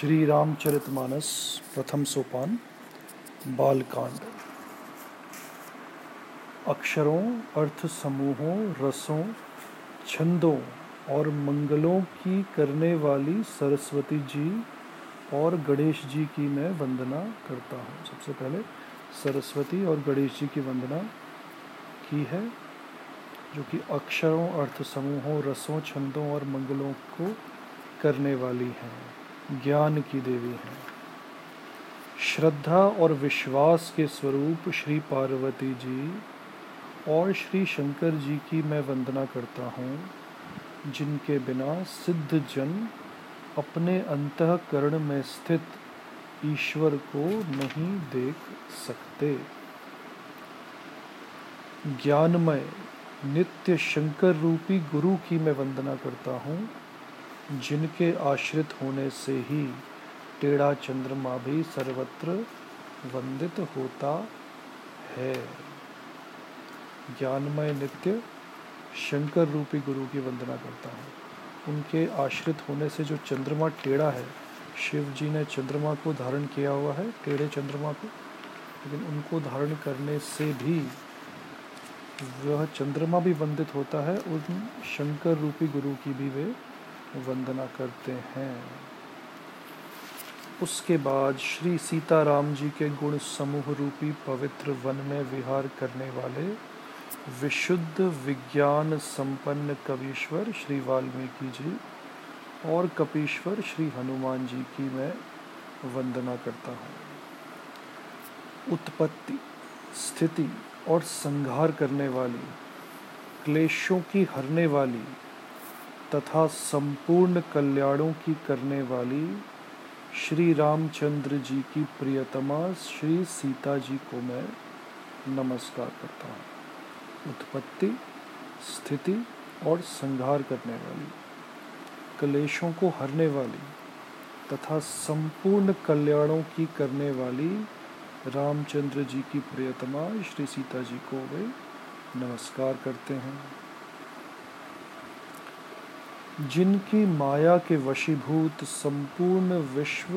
श्री रामचरितमानस प्रथम सोपान, बालकांड। अक्षरों, अर्थ समूहों, रसों, छंदों और मंगलों की करने वाली सरस्वती जी और गणेश जी की मैं वंदना करता हूँ। सबसे पहले सरस्वती और गणेश जी की वंदना की है, जो कि अक्षरों, अर्थ समूहों, रसों, छंदों और मंगलों को करने वाली हैं। ज्ञान की देवी हैं। श्रद्धा और विश्वास के स्वरूप श्री पार्वती जी और श्री शंकर जी की मैं वंदना करता हूँ, जिनके बिना सिद्ध जन अपने अंतकरण में स्थित ईश्वर को नहीं देख सकते। ज्ञानमय नित्य शंकर रूपी गुरु की मैं वंदना करता हूँ जिनके आश्रित होने से ही टेढ़ा चंद्रमा भी सर्वत्र वंदित होता है। ज्ञानमय नित्य शंकर रूपी गुरु की वंदना करता हूँ। उनके आश्रित होने से जो चंद्रमा टेढ़ा है, शिव जी ने चंद्रमा को धारण किया हुआ है, टेढ़े चंद्रमा को, लेकिन उनको धारण करने से भी वह चंद्रमा भी वंदित होता है, उन शंकर रूपी गुरु की भी वे वंदना करते हैं। उसके बाद श्री सीताराम जी के गुण समूह रूपी पवित्र वन में विहार करने वाले विशुद्ध विज्ञान संपन्न कवीश्वर श्री वाल्मीकि जी और कपीश्वर श्री हनुमान जी की मैं वंदना करता हूँ। उत्पत्ति, स्थिति और संहार करने वाली, क्लेशों की हरने वाली तथा संपूर्ण कल्याणों की करने वाली श्री रामचंद्र जी की प्रियतमा श्री सीता जी को मैं नमस्कार करता हूँ। उत्पत्ति, स्थिति और संहार करने वाली, कलेशों को हरने वाली तथा संपूर्ण कल्याणों की करने वाली रामचंद्र जी की प्रियतमा श्री सीता जी को वे नमस्कार करते हैं। जिनकी माया के वशीभूत संपूर्ण विश्व,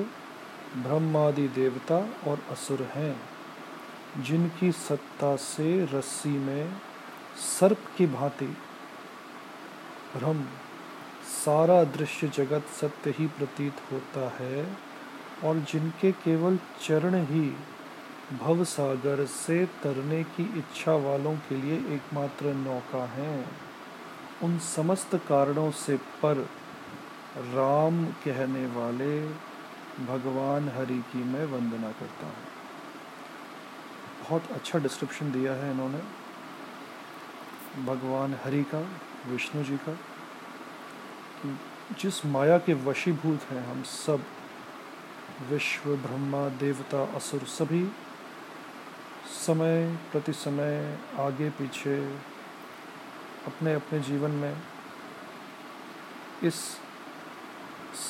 ब्रह्मादि देवता और असुर हैं, जिनकी सत्ता से रस्सी में सर्प की भांति। भ्रम सारा दृश्य जगत सत्य ही प्रतीत होता है और जिनके केवल चरण ही भवसागर से तरने की इच्छा वालों के लिए एकमात्र नौका है। उन समस्त कारणों से पर राम कहने वाले भगवान हरि की मैं वंदना करता हूँ। बहुत अच्छा डिस्क्रिप्शन दिया है इन्होंने। भगवान हरि का, विष्णु जी का, कि जिस माया के वशीभूत हैं हम सब, विश्व, ब्रह्मा, देवता, असुर सभी, समय प्रति समय आगे पीछे अपने अपने जीवन में इस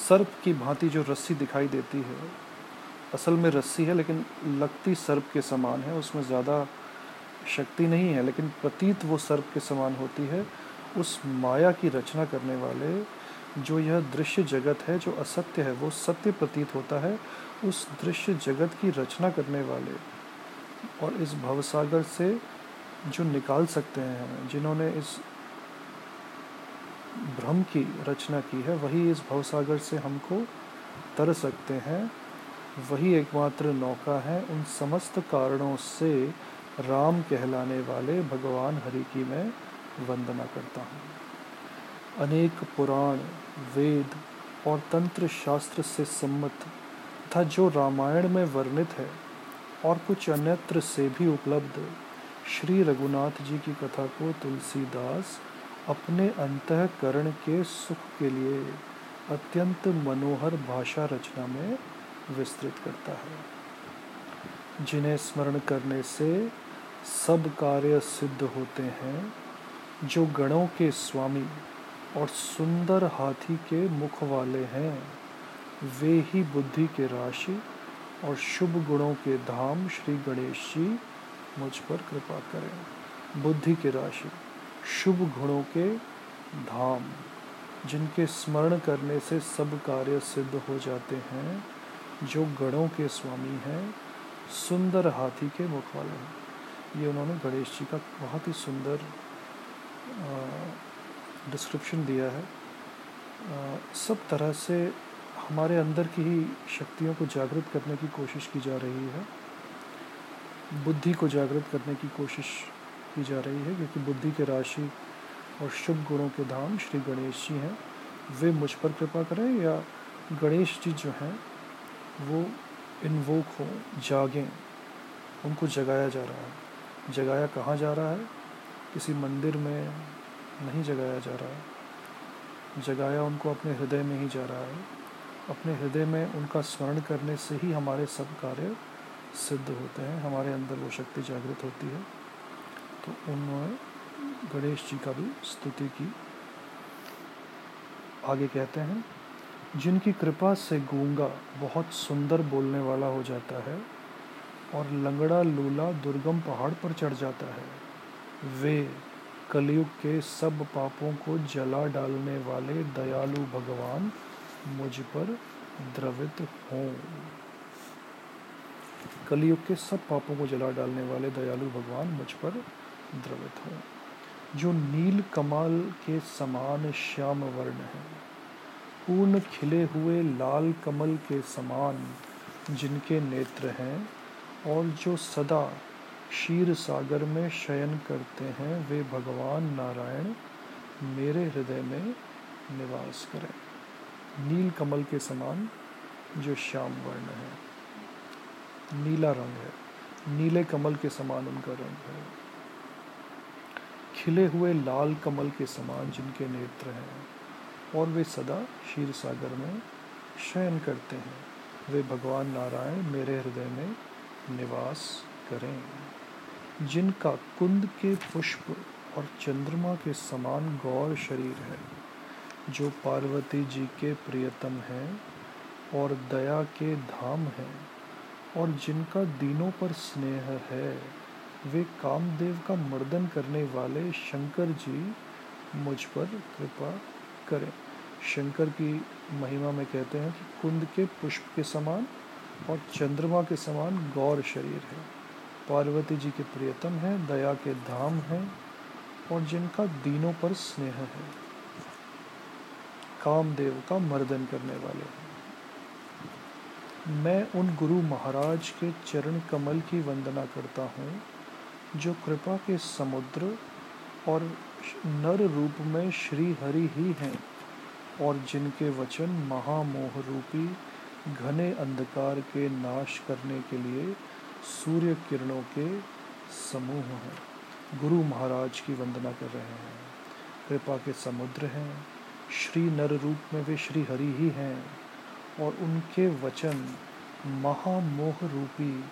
सर्प की भांति जो रस्सी दिखाई देती है, असल में रस्सी है, लेकिन लगती सर्प के समान है, उसमें ज़्यादा शक्ति नहीं है, लेकिन प्रतीत वो सर्प के समान होती है। उस माया की रचना करने वाले जो यह दृश्य जगत है, जो असत्य है, वो सत्य प्रतीत होता है। उस दृश्य जगत की रचना करने वाले और इस भवसागर से जो निकाल सकते हैं, जिन्होंने इस भ्रम की रचना की है, वही इस भवसागर से हमको तर सकते हैं। वही एकमात्र नौका है, उन समस्त कारणों से राम कहलाने वाले भगवान हरि की मैं वंदना करता हूँ। अनेक पुराण, वेद और तंत्र शास्त्र से सम्मत था, जो रामायण में वर्णित है और कुछ अन्यत्र से भी उपलब्ध श्री रघुनाथ जी की कथा को तुलसीदास अपने अंतकरण के सुख के लिए अत्यंत मनोहर भाषा रचना में विस्तृत करता है। जिन्हें स्मरण करने से सब कार्य सिद्ध होते हैं, जो गणों के स्वामी और सुंदर हाथी के मुख वाले हैं, वे ही बुद्धि के राशि और शुभ गुणों के धाम श्री गणेश जी मुझ पर कृपा करें। बुद्धि की राशि शुभ गुणों के धाम जिनके स्मरण करने से सब कार्य सिद्ध हो जाते हैं जो गणों के स्वामी हैं सुंदर हाथी के मुख वाले हैं। ये उन्होंने गणेश जी का बहुत ही सुंदर डिस्क्रिप्शन दिया है। आ, सब तरह से हमारे अंदर की ही शक्तियों को जागृत करने की कोशिश की जा रही है। बुद्धि को जागृत करने की कोशिश की जा रही है, क्योंकि बुद्धि के राशि और शुभ गुणों के धाम श्री गणेश जी हैं। वे मुझ पर कृपा करें या गणेश जी जो हैं, वो इन्वोक हो, जागें। उनको जगाया जा रहा है। जगाया कहाँ जा रहा है? किसी मंदिर में नहीं जगाया जा रहा है। जगाया उनको अपने हृदय में ही जा रहा है। अपने हृदय में उनका स्मरण करने से ही हमारे सब कार्य सिद्ध होते हैं, हमारे अंदर वो शक्ति जागृत होती है। तो उन्होंने गणेश जी का भी स्तुति की। आगे कहते हैं, जिनकी कृपा से गूँगा बहुत सुंदर बोलने वाला हो जाता है और लंगड़ा लूला दुर्गम पहाड़ पर चढ़ जाता है, वे कलयुग के सब पापों को जला डालने वाले दयालु भगवान मुझ पर द्रवित हों। कलयुग के सब पापों को जला डालने वाले दयालु भगवान मुझ पर द्रवित हों, जो नील कमाल के समान श्याम वर्ण है। पूर्ण खिले हुए लाल कमल के समान जिनके नेत्र हैं और जो सदा क्षीर सागर में शयन करते हैं, वे भगवान नारायण मेरे हृदय में निवास करें। नील कमल के समान जो श्याम वर्ण है। नीला रंग है। नीले कमल के समान उनका रंग है। खिले हुए लाल कमल के समान जिनके नेत्र हैं, और वे सदा क्षीर सागर में शयन करते हैं। वे भगवान नारायण मेरे हृदय में निवास करें। जिनका कुंद के पुष्प और चंद्रमा के समान गौर शरीर है, जो पार्वती जी के प्रियतम हैं और दया के धाम हैं। और जिनका दीनों पर स्नेह है, वे कामदेव का मर्दन करने वाले शंकर जी मुझ पर कृपा करें। शंकर की महिमा में कहते हैं कि कुंद के पुष्प के समान और चंद्रमा के समान गौर शरीर है। पार्वती जी के प्रियतम हैं, दया के धाम हैं और जिनका दीनों पर स्नेह है, कामदेव का मर्दन करने वाले। मैं उन गुरु महाराज के चरण कमल की वंदना करता हूँ, जो कृपा के समुद्र और नर रूप में श्री हरि ही हैं और जिनके वचन महामोह रूपी घने अंधकार के नाश करने के लिए सूर्य किरणों के समूह हैं। गुरु महाराज की वंदना कर रहे हैं। कृपा के समुद्र हैं, श्री नर रूप में वे श्री हरि ही हैं। और उनके वचन महामोह रूपी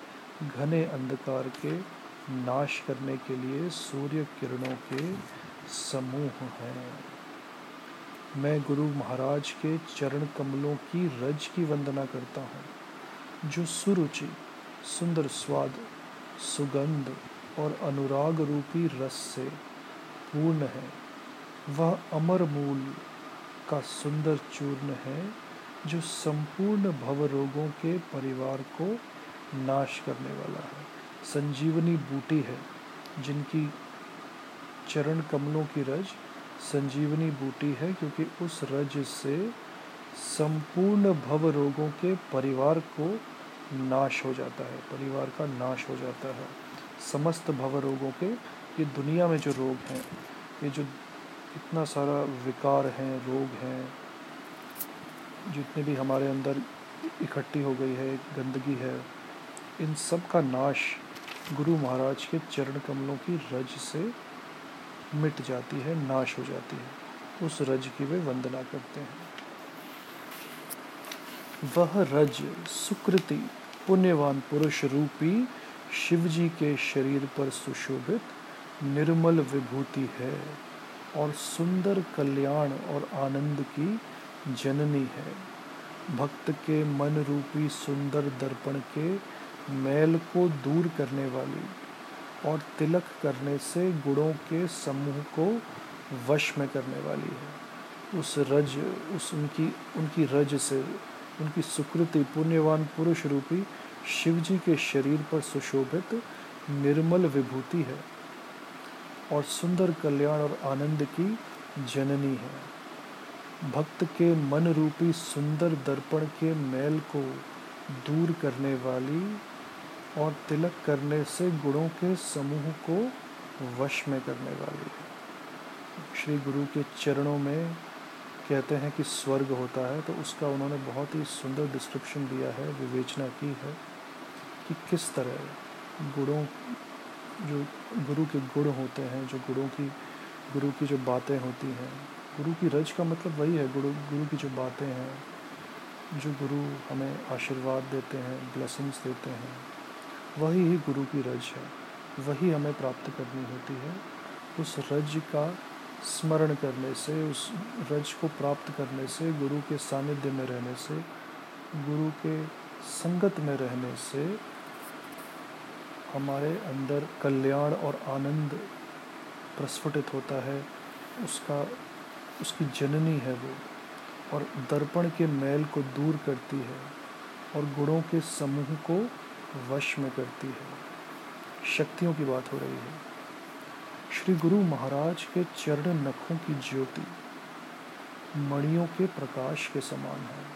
घने अंधकार के नाश करने के लिए सूर्य किरणों के समूह हैं। मैं गुरु महाराज के चरण कमलों की रज की वंदना करता हूँ, जो सुरुचि, सुंदर स्वाद, सुगंध और अनुराग रूपी रस से पूर्ण है। वह अमर मूल का सुंदर चूर्ण है जो संपूर्ण भव रोगों के परिवार को नाश करने वाला है। संजीवनी बूटी है, जिनकी चरण कमलों की रज संजीवनी बूटी है, क्योंकि उस रज से संपूर्ण भव रोगों के परिवार को नाश हो जाता है, परिवार का नाश हो जाता है। समस्त भव रोगों के, ये दुनिया में जो रोग हैं, ये जो इतना सारा विकार हैं, रोग हैं जितने भी हमारे अंदर इकट्ठी हो गई है, गंदगी है, इन सब का नाश गुरु महाराज के चरण कमलों की रज से मिट जाती है, नाश हो जाती है। उस रज की वे वंदना करते हैं। वह रज सुकृति, पुण्यवान पुरुष रूपी शिवजी के शरीर पर सुशोभित, निर्मल विभूति है और सुंदर कल्याण और आनंद की जननी है। भक्त के मन रूपी सुंदर दर्पण के मैल को दूर करने वाली और तिलक करने से गुणों के समूह को वश में करने वाली है। उस रज, उस उनकी उनकी रज से, उनकी सुकृति पुण्यवान पुरुष रूपी शिव जी के शरीर पर सुशोभित निर्मल विभूति है और सुंदर कल्याण और आनंद की जननी है। भक्त के मन रूपी सुंदर दर्पण के मैल को दूर करने वाली और तिलक करने से गुणों के समूह को वश में करने वाली है। श्री गुरु के चरणों में कहते हैं कि स्वर्ग होता है तो उसका उन्होंने बहुत ही सुंदर डिस्क्रिप्शन दिया है, विवेचना की है कि किस तरह गुणों, जो गुरु के गुण होते हैं, जो गुरुओं की, गुरु की जो बातें होती हैं गुरु की रज का मतलब वही है, गुरु गुरु की जो बातें हैं, जो गुरु हमें आशीर्वाद देते हैं ब्लेसिंग्स देते हैं, वही ही गुरु की रज है, वही हमें प्राप्त करनी होती है। उस रज का स्मरण करने से, उस रज को प्राप्त करने से, गुरु के सानिध्य में रहने से, गुरु के संगत में रहने से, हमारे अंदर कल्याण और आनंद प्रस्फुटित होता है, उसका उसकी जननी है वो, और दर्पण के मैल को दूर करती है, और गुणों के समूह को वश में करती है। शक्तियों की बात हो रही है। श्री गुरु महाराज के चरण नखों की ज्योति मणियों के प्रकाश के समान है,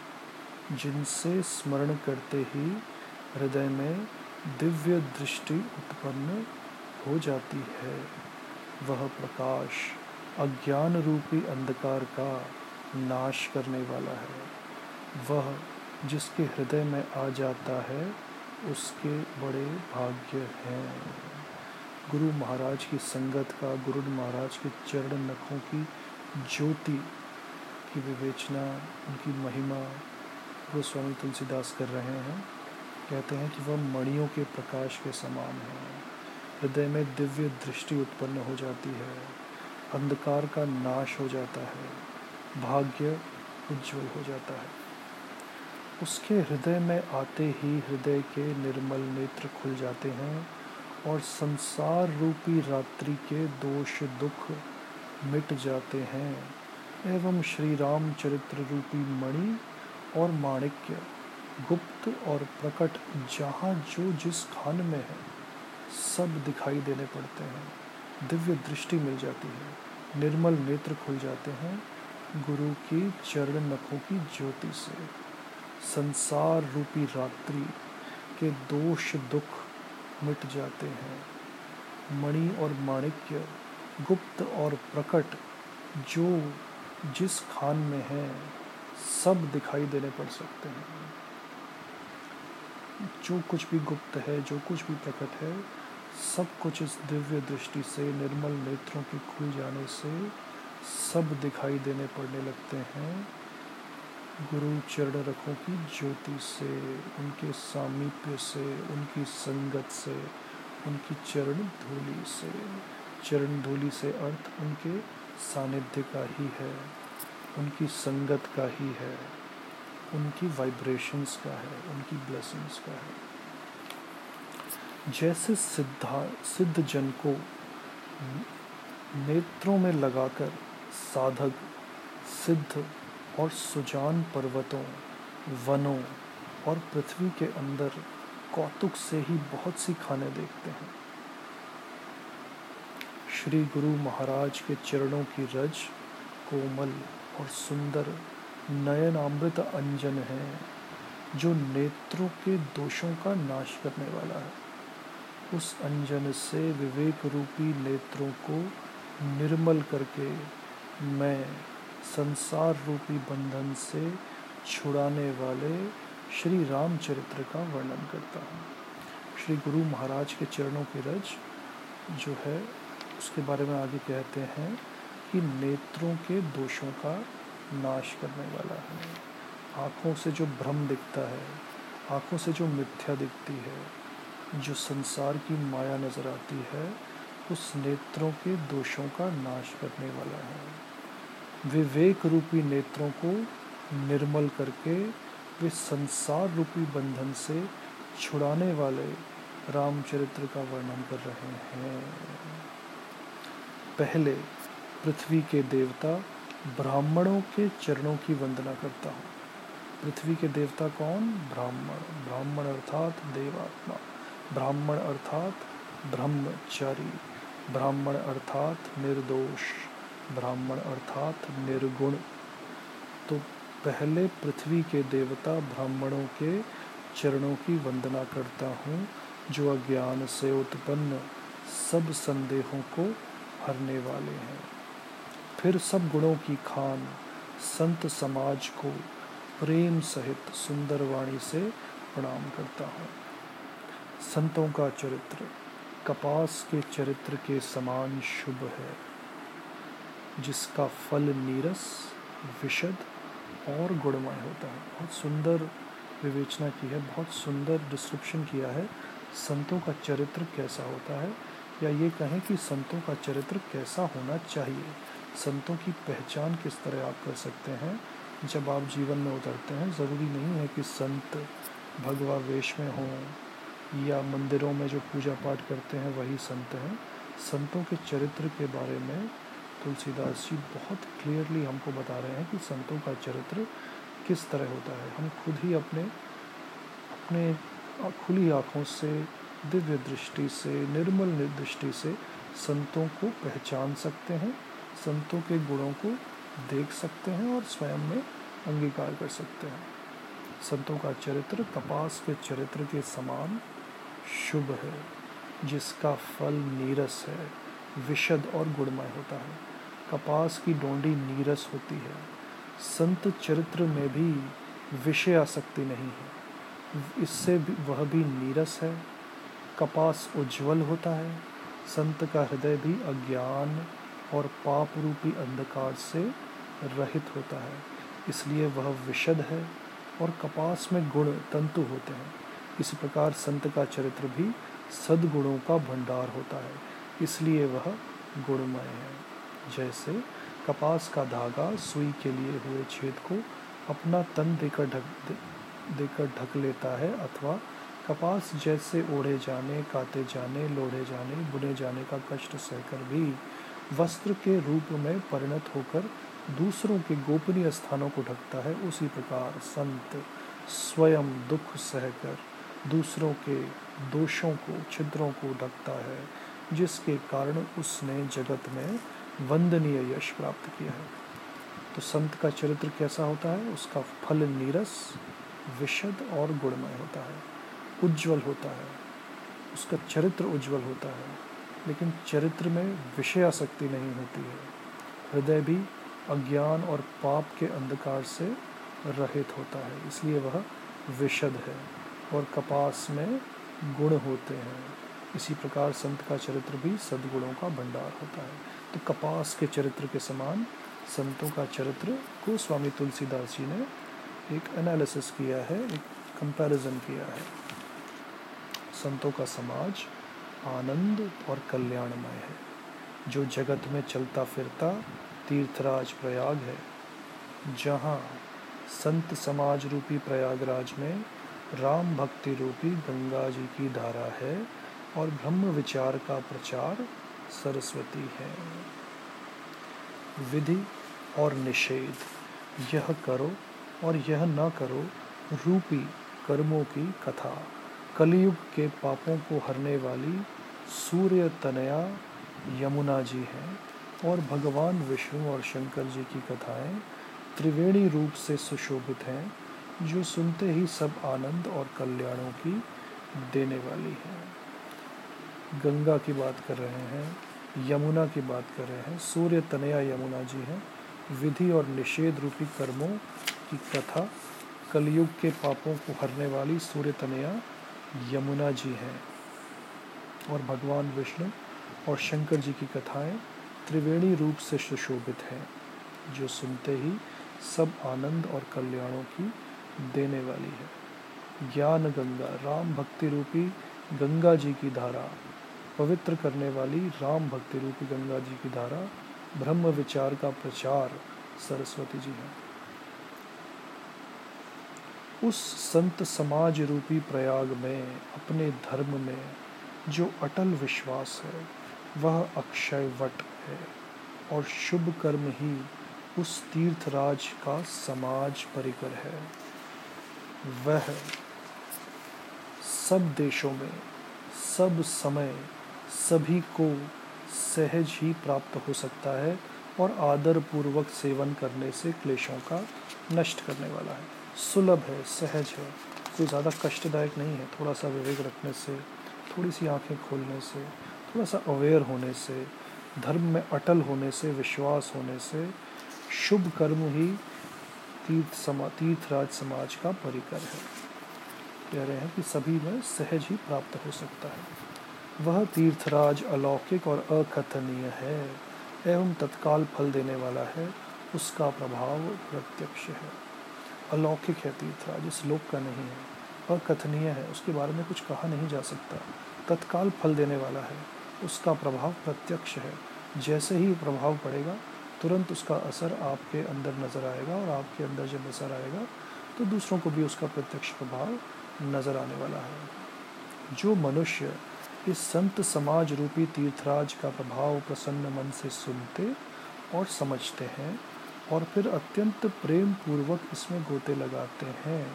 जिनसे स्मरण करते ही हृदय में दिव्य दृष्टि उत्पन्न हो जाती है। वह प्रकाश अज्ञान रूपी अंधकार का नाश करने वाला है। वह जिसके हृदय में आ जाता है, उसके बड़े भाग्य हैं। गुरु महाराज की संगत का, गुरु महाराज के चरण नखों की ज्योति की विवेचना, उनकी महिमा, वो स्वामी तुलसीदास कर रहे हैं। कहते हैं कि वह मणियों के प्रकाश के समान है। हृदय में दिव्य दृष्टि उत्पन्न हो जाती है। अंधकार का नाश हो जाता है, भाग्य उज्जवल हो जाता है। उसके हृदय में आते ही हृदय के निर्मल नेत्र खुल जाते हैं और संसार रूपी रात्रि के दोष दुख मिट जाते हैं, एवं श्री राम चरित्र रूपी मणि और माणिक्य, गुप्त और प्रकट जहाँ जो जिस खान में है, सब दिखाई देने पड़ते हैं। दिव्य दृष्टि मिल जाती है। निर्मल नेत्र खुल जाते हैं गुरु की चरण नखों की ज्योति से। संसार रूपी रात्रि के दोष दुख मिट जाते हैं। मणि और माणिक्य, गुप्त और प्रकट, जो जिस खान में है, सब दिखाई देने पड़ सकते हैं। जो कुछ भी गुप्त है, जो कुछ भी प्रकट है सब कुछ इस दिव्य दृष्टि से, निर्मल नेत्रों के खुल जाने से सब दिखाई देने पड़ने लगते हैं। गुरु चरण रखों की ज्योति से, उनके सामीप्य से, उनकी संगत से, उनकी चरण धूलि से। चरण धूलि से अर्थ उनके सानिध्य का ही है, उनकी संगत का ही है, उनकी वाइब्रेशंस का है, उनकी ब्लेसिंग्स का है। जैसे सिद्धा सिद्ध जन को नेत्रों में लगाकर साधक, सिद्ध और सुजान पर्वतों, वनों और पृथ्वी के अंदर कौतुक से ही बहुत सी खाने देखते हैं। श्री गुरु महाराज के चरणों की रज, कोमल और सुंदर नयन अमृत अंजन है, जो नेत्रों के दोषों का नाश करने वाला है। उस अंजन से विवेक रूपी नेत्रों को निर्मल करके मैं संसार रूपी बंधन से छुड़ाने वाले श्री रामचरित्र का वर्णन करता हूँ। श्री गुरु महाराज के चरणों की रज जो है, उसके बारे में आगे कहते हैं कि नेत्रों के दोषों का नाश करने वाला है। आँखों से जो भ्रम दिखता है, आँखों से जो मिथ्या दिखती है जो संसार की माया नज़र आती है, उस नेत्रों के दोषों का नाश करने वाला है। विवेक रूपी नेत्रों को निर्मल करके वे संसार रूपी बंधन से छुड़ाने वाले रामचरित्र का वर्णन कर रहे हैं। पहले पृथ्वी के देवता ब्राह्मणों के चरणों की वंदना करता हूँ। पृथ्वी के देवता कौन? ब्राह्मण। ब्राह्मण अर्थात देवात्मा। ब्राह्मण अर्थात ब्रह्मचारी। ब्राह्मण अर्थात निर्दोष। ब्राह्मण अर्थात निर्गुण। तो पहले पृथ्वी के देवता ब्राह्मणों के चरणों की वंदना करता हूँ, जो अज्ञान से उत्पन्न सब संदेहों को हरने वाले हैं। फिर सब गुणों की खान, संत समाज को प्रेम सहित सुंदर वाणी से प्रणाम करता हूँ। संतों का चरित्र, कपास के चरित्र के समान शुभ है, जिसका फल नीरस, विशद और गुणमय होता है। बहुत सुंदर विवेचना की है, बहुत सुंदर डिस्क्रिप्शन किया है, संतों का चरित्र कैसा होता है, या ये कहें कि संतों का चरित्र कैसा होना चाहिए। संतों की पहचान किस तरह आप कर सकते हैं? जब आप जीवन में उतरते हैं, ज़रूरी नहीं है कि संत भगवा वेश में हों या मंदिरों में जो पूजा पाठ करते हैं, वही संत हैं। संतों के चरित्र के बारे में तुलसीदास जी बहुत क्लियरली हमको बता रहे हैं कि संतों का चरित्र किस तरह होता है। हम खुद ही अपने अपने खुली आँखों से, दिव्य दृष्टि से, निर्मल दृष्टि से संतों को पहचान सकते हैं, संतों के गुणों को देख सकते हैं और स्वयं में अंगीकार कर सकते हैं। संतों का चरित्र कपास के चरित्र के समान शुभ है, जिसका फल नीरस है, विशद और गुणमय होता है। कपास की डोंडी नीरस होती है। संत चरित्र में भी विषय आसक्ति नहीं है। इससे भी वह भी नीरस है। कपास उज्जवल होता है। संत का हृदय भी अज्ञान और पाप रूपी अंधकार से रहित होता है। इसलिए वह विशद है और कपास में गुण तंतु होते हैं। इस प्रकार संत का चरित्र भी सदगुणों का भंडार होता है। इसलिए वह गुणमय है। जैसे कपास का धागा सुई के लिए हुए छेद को अपना तन देकर ढक देकर ढक लेता है अथवा कपास जैसे ओढ़े जाने, काते जाने, लोढ़े जाने, बुने जाने का कष्ट सहकर भी वस्त्र के रूप में परिणत होकर दूसरों के गोपनीय स्थानों को ढकता है, उसी प्रकार संत स्वयं दुख सहकर दूसरों के दोषों को, छिद्रों को ढकता है, जिसके कारण उसने जगत में वंदनीय यश प्राप्त किया है। तो संत का चरित्र कैसा होता है? उसका फल नीरस, विशद और गुणमय होता है। उज्जवल होता है। उसका चरित्र उज्जवल होता है। लेकिन चरित्र में विषय आसक्ति नहीं होती है। हृदय भी अज्ञान और पाप के अंधकार से रहित होता है। इसलिए वह विशद है। और कपास में गुण होते हैं। इसी प्रकार संत का चरित्र भी सद्गुणों का भंडार होता है। तो कपास के चरित्र के समान संतों का चरित्र को स्वामी तुलसीदास जी ने एक एनालिसिस किया है, एक कंपैरिजन किया है। संतों का समाज आनंद और कल्याणमय है। जो जगत में चलता फिरता तीर्थराज प्रयाग है, जहाँ संत समाज रूपी प्रयागराज में राम भक्ति रूपी गंगा जी की धारा है और ब्रह्म विचार का प्रचार सरस्वती है। विधि और निषेध, यह करो और यह न करो, रूपी कर्मों की कथा, कलयुग के पापों को हरने वाली सूर्य तनया यमुना जी हैं और भगवान विष्णु और शंकर जी की कथाएँ त्रिवेणी रूप से सुशोभित हैं। जो सुनते ही सब आनंद और कल्याणों की देने वाली है। गंगा की बात कर रहे हैं, यमुना की बात कर रहे हैं, सूर्य तनया यमुना जी हैं। विधि और निषेध रूपी कर्मों की कथा कलयुग के पापों को हरने वाली सूर्य तनया यमुना जी हैं। और भगवान विष्णु और शंकर जी की कथाएँ त्रिवेणी रूप से सुशोभित हैं, जो सुनते ही सब आनंद और कल्याणों की देने वाली है। ज्ञान गंगा, राम भक्ति रूपी गंगा जी की धारा, पवित्र करने वाली राम भक्ति रूपी गंगा जी की धारा, ब्रह्म विचार का प्रचार सरस्वती जी है। उस संत समाज रूपी प्रयाग में, अपने धर्म में, जो अटल विश्वास है, वह अक्षय वट है और शुभ कर्म ही उस तीर्थराज का समाज परिकर है। वह सब देशों में, सब समय, सभी को सहज ही प्राप्त हो सकता है और आदर पूर्वक सेवन करने से क्लेशों का नष्ट करने वाला है। सुलभ है, सहज है, कोई ज़्यादा कष्टदायक नहीं है। थोड़ा सा विवेक रखने से थोड़ी सी आँखें खोलने से थोड़ा सा अवेयर होने से, धर्म में अटल होने से, विश्वास होने से, शुभ कर्म ही तीर्थ समा, तीर्थराज समाज का परिकर है। कह रहे हैं कि सभी में सहज ही प्राप्त हो सकता है। वह तीर्थराज अलौकिक और अकथनीय है, एवं तत्काल फल देने वाला है, उसका प्रभाव प्रत्यक्ष है। अलौकिक है तीर्थराज, इस लोक का नहीं है। अकथनीय है, उसके बारे में कुछ कहा नहीं जा सकता। तत्काल फल देने वाला है, उसका प्रभाव प्रत्यक्ष है। जैसे ही प्रभाव पड़ेगा तुरंत उसका असर आपके अंदर नज़र आएगा और आपके अंदर जब असर आएगा तो दूसरों को भी उसका प्रत्यक्ष प्रभाव नज़र आने वाला है। जो मनुष्य इस संत समाज रूपी तीर्थराज का प्रभाव प्रसन्न मन से सुनते और समझते हैं और फिर अत्यंत प्रेम पूर्वक इसमें गोते लगाते हैं,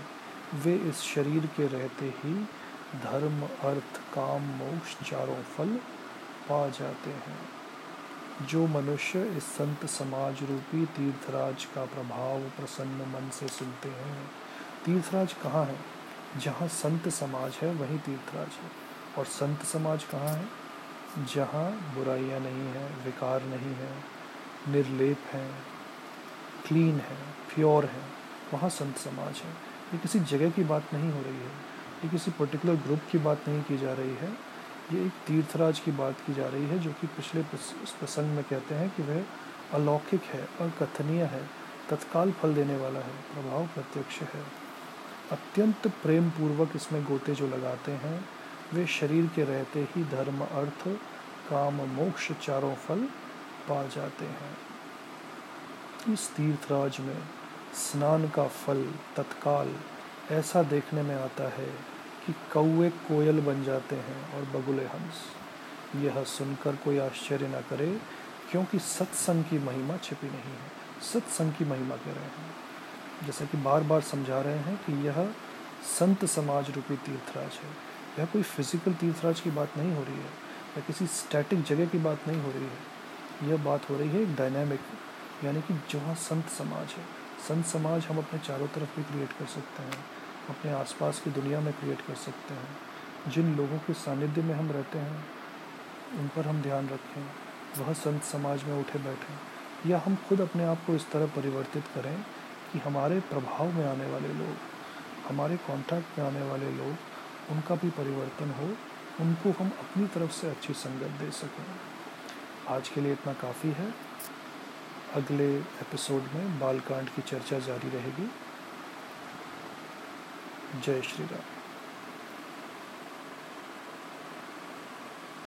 वे इस शरीर के रहते ही धर्म, अर्थ, काम, मोक्ष, चारों फल पा जाते हैं। जो मनुष्य इस संत समाज रूपी तीर्थराज का प्रभाव प्रसन्न मन से सुनते हैं, तीर्थराज कहाँ है? जहाँ संत समाज है, वहीं तीर्थराज है। और संत समाज कहाँ है? जहाँ बुराइयाँ नहीं हैं, विकार नहीं है, निर्लेप हैं, क्लीन है, प्योर है, वहाँ संत समाज है। ये किसी जगह की बात नहीं हो रही है। ये किसी पर्टिकुलर ग्रुप की बात नहीं की जा रही है। ये एक तीर्थराज की बात की जा रही है, जो कि पिछले प्रसंग में कहते हैं कि वह अलौकिक है अकथनीय है, तत्काल फल देने वाला है, प्रभाव प्रत्यक्ष है। अत्यंत प्रेम पूर्वक इसमें गोते जो लगाते हैं, वे शरीर के रहते ही धर्म, अर्थ, काम, मोक्ष चारों फल पा जाते हैं। इस तीर्थराज में स्नान का फल तत्काल ऐसा देखने में आता है कि कौए कोयल बन जाते हैं और बगुले हंस। यह सुनकर कोई आश्चर्य न करे, क्योंकि सत्संग की महिमा छिपी नहीं है। सत्संग की महिमा कह रहे हैं। जैसे कि बार बार समझा रहे हैं कि यह संत समाज रूपी तीर्थराज है। यह कोई फ़िज़िकल तीर्थराज की बात नहीं हो रही है, या किसी स्टैटिक जगह की बात नहीं हो रही है। यह बात हो रही है एक डायनेमिक यानी कि जहाँ संत समाज है। संत समाज हम अपने चारों तरफ़ भी क्रिएट कर सकते हैं। अपने आसपास की दुनिया में क्रिएट कर सकते हैं। जिन लोगों के सानिध्य में हम रहते हैं, उन पर हम ध्यान रखें। वह संत समाज में उठे बैठें। या हम खुद अपने आप को इस तरह परिवर्तित करें कि हमारे प्रभाव में आने वाले लोग, हमारे कॉन्टैक्ट में आने वाले लोग, उनका भी परिवर्तन हो, उनको हम अपनी तरफ़ से अच्छी संगत दे सकें। आज के लिए इतना काफ़ी है। अगले एपिसोड में बालकांड की चर्चा जारी रहेगी। जय श्री राम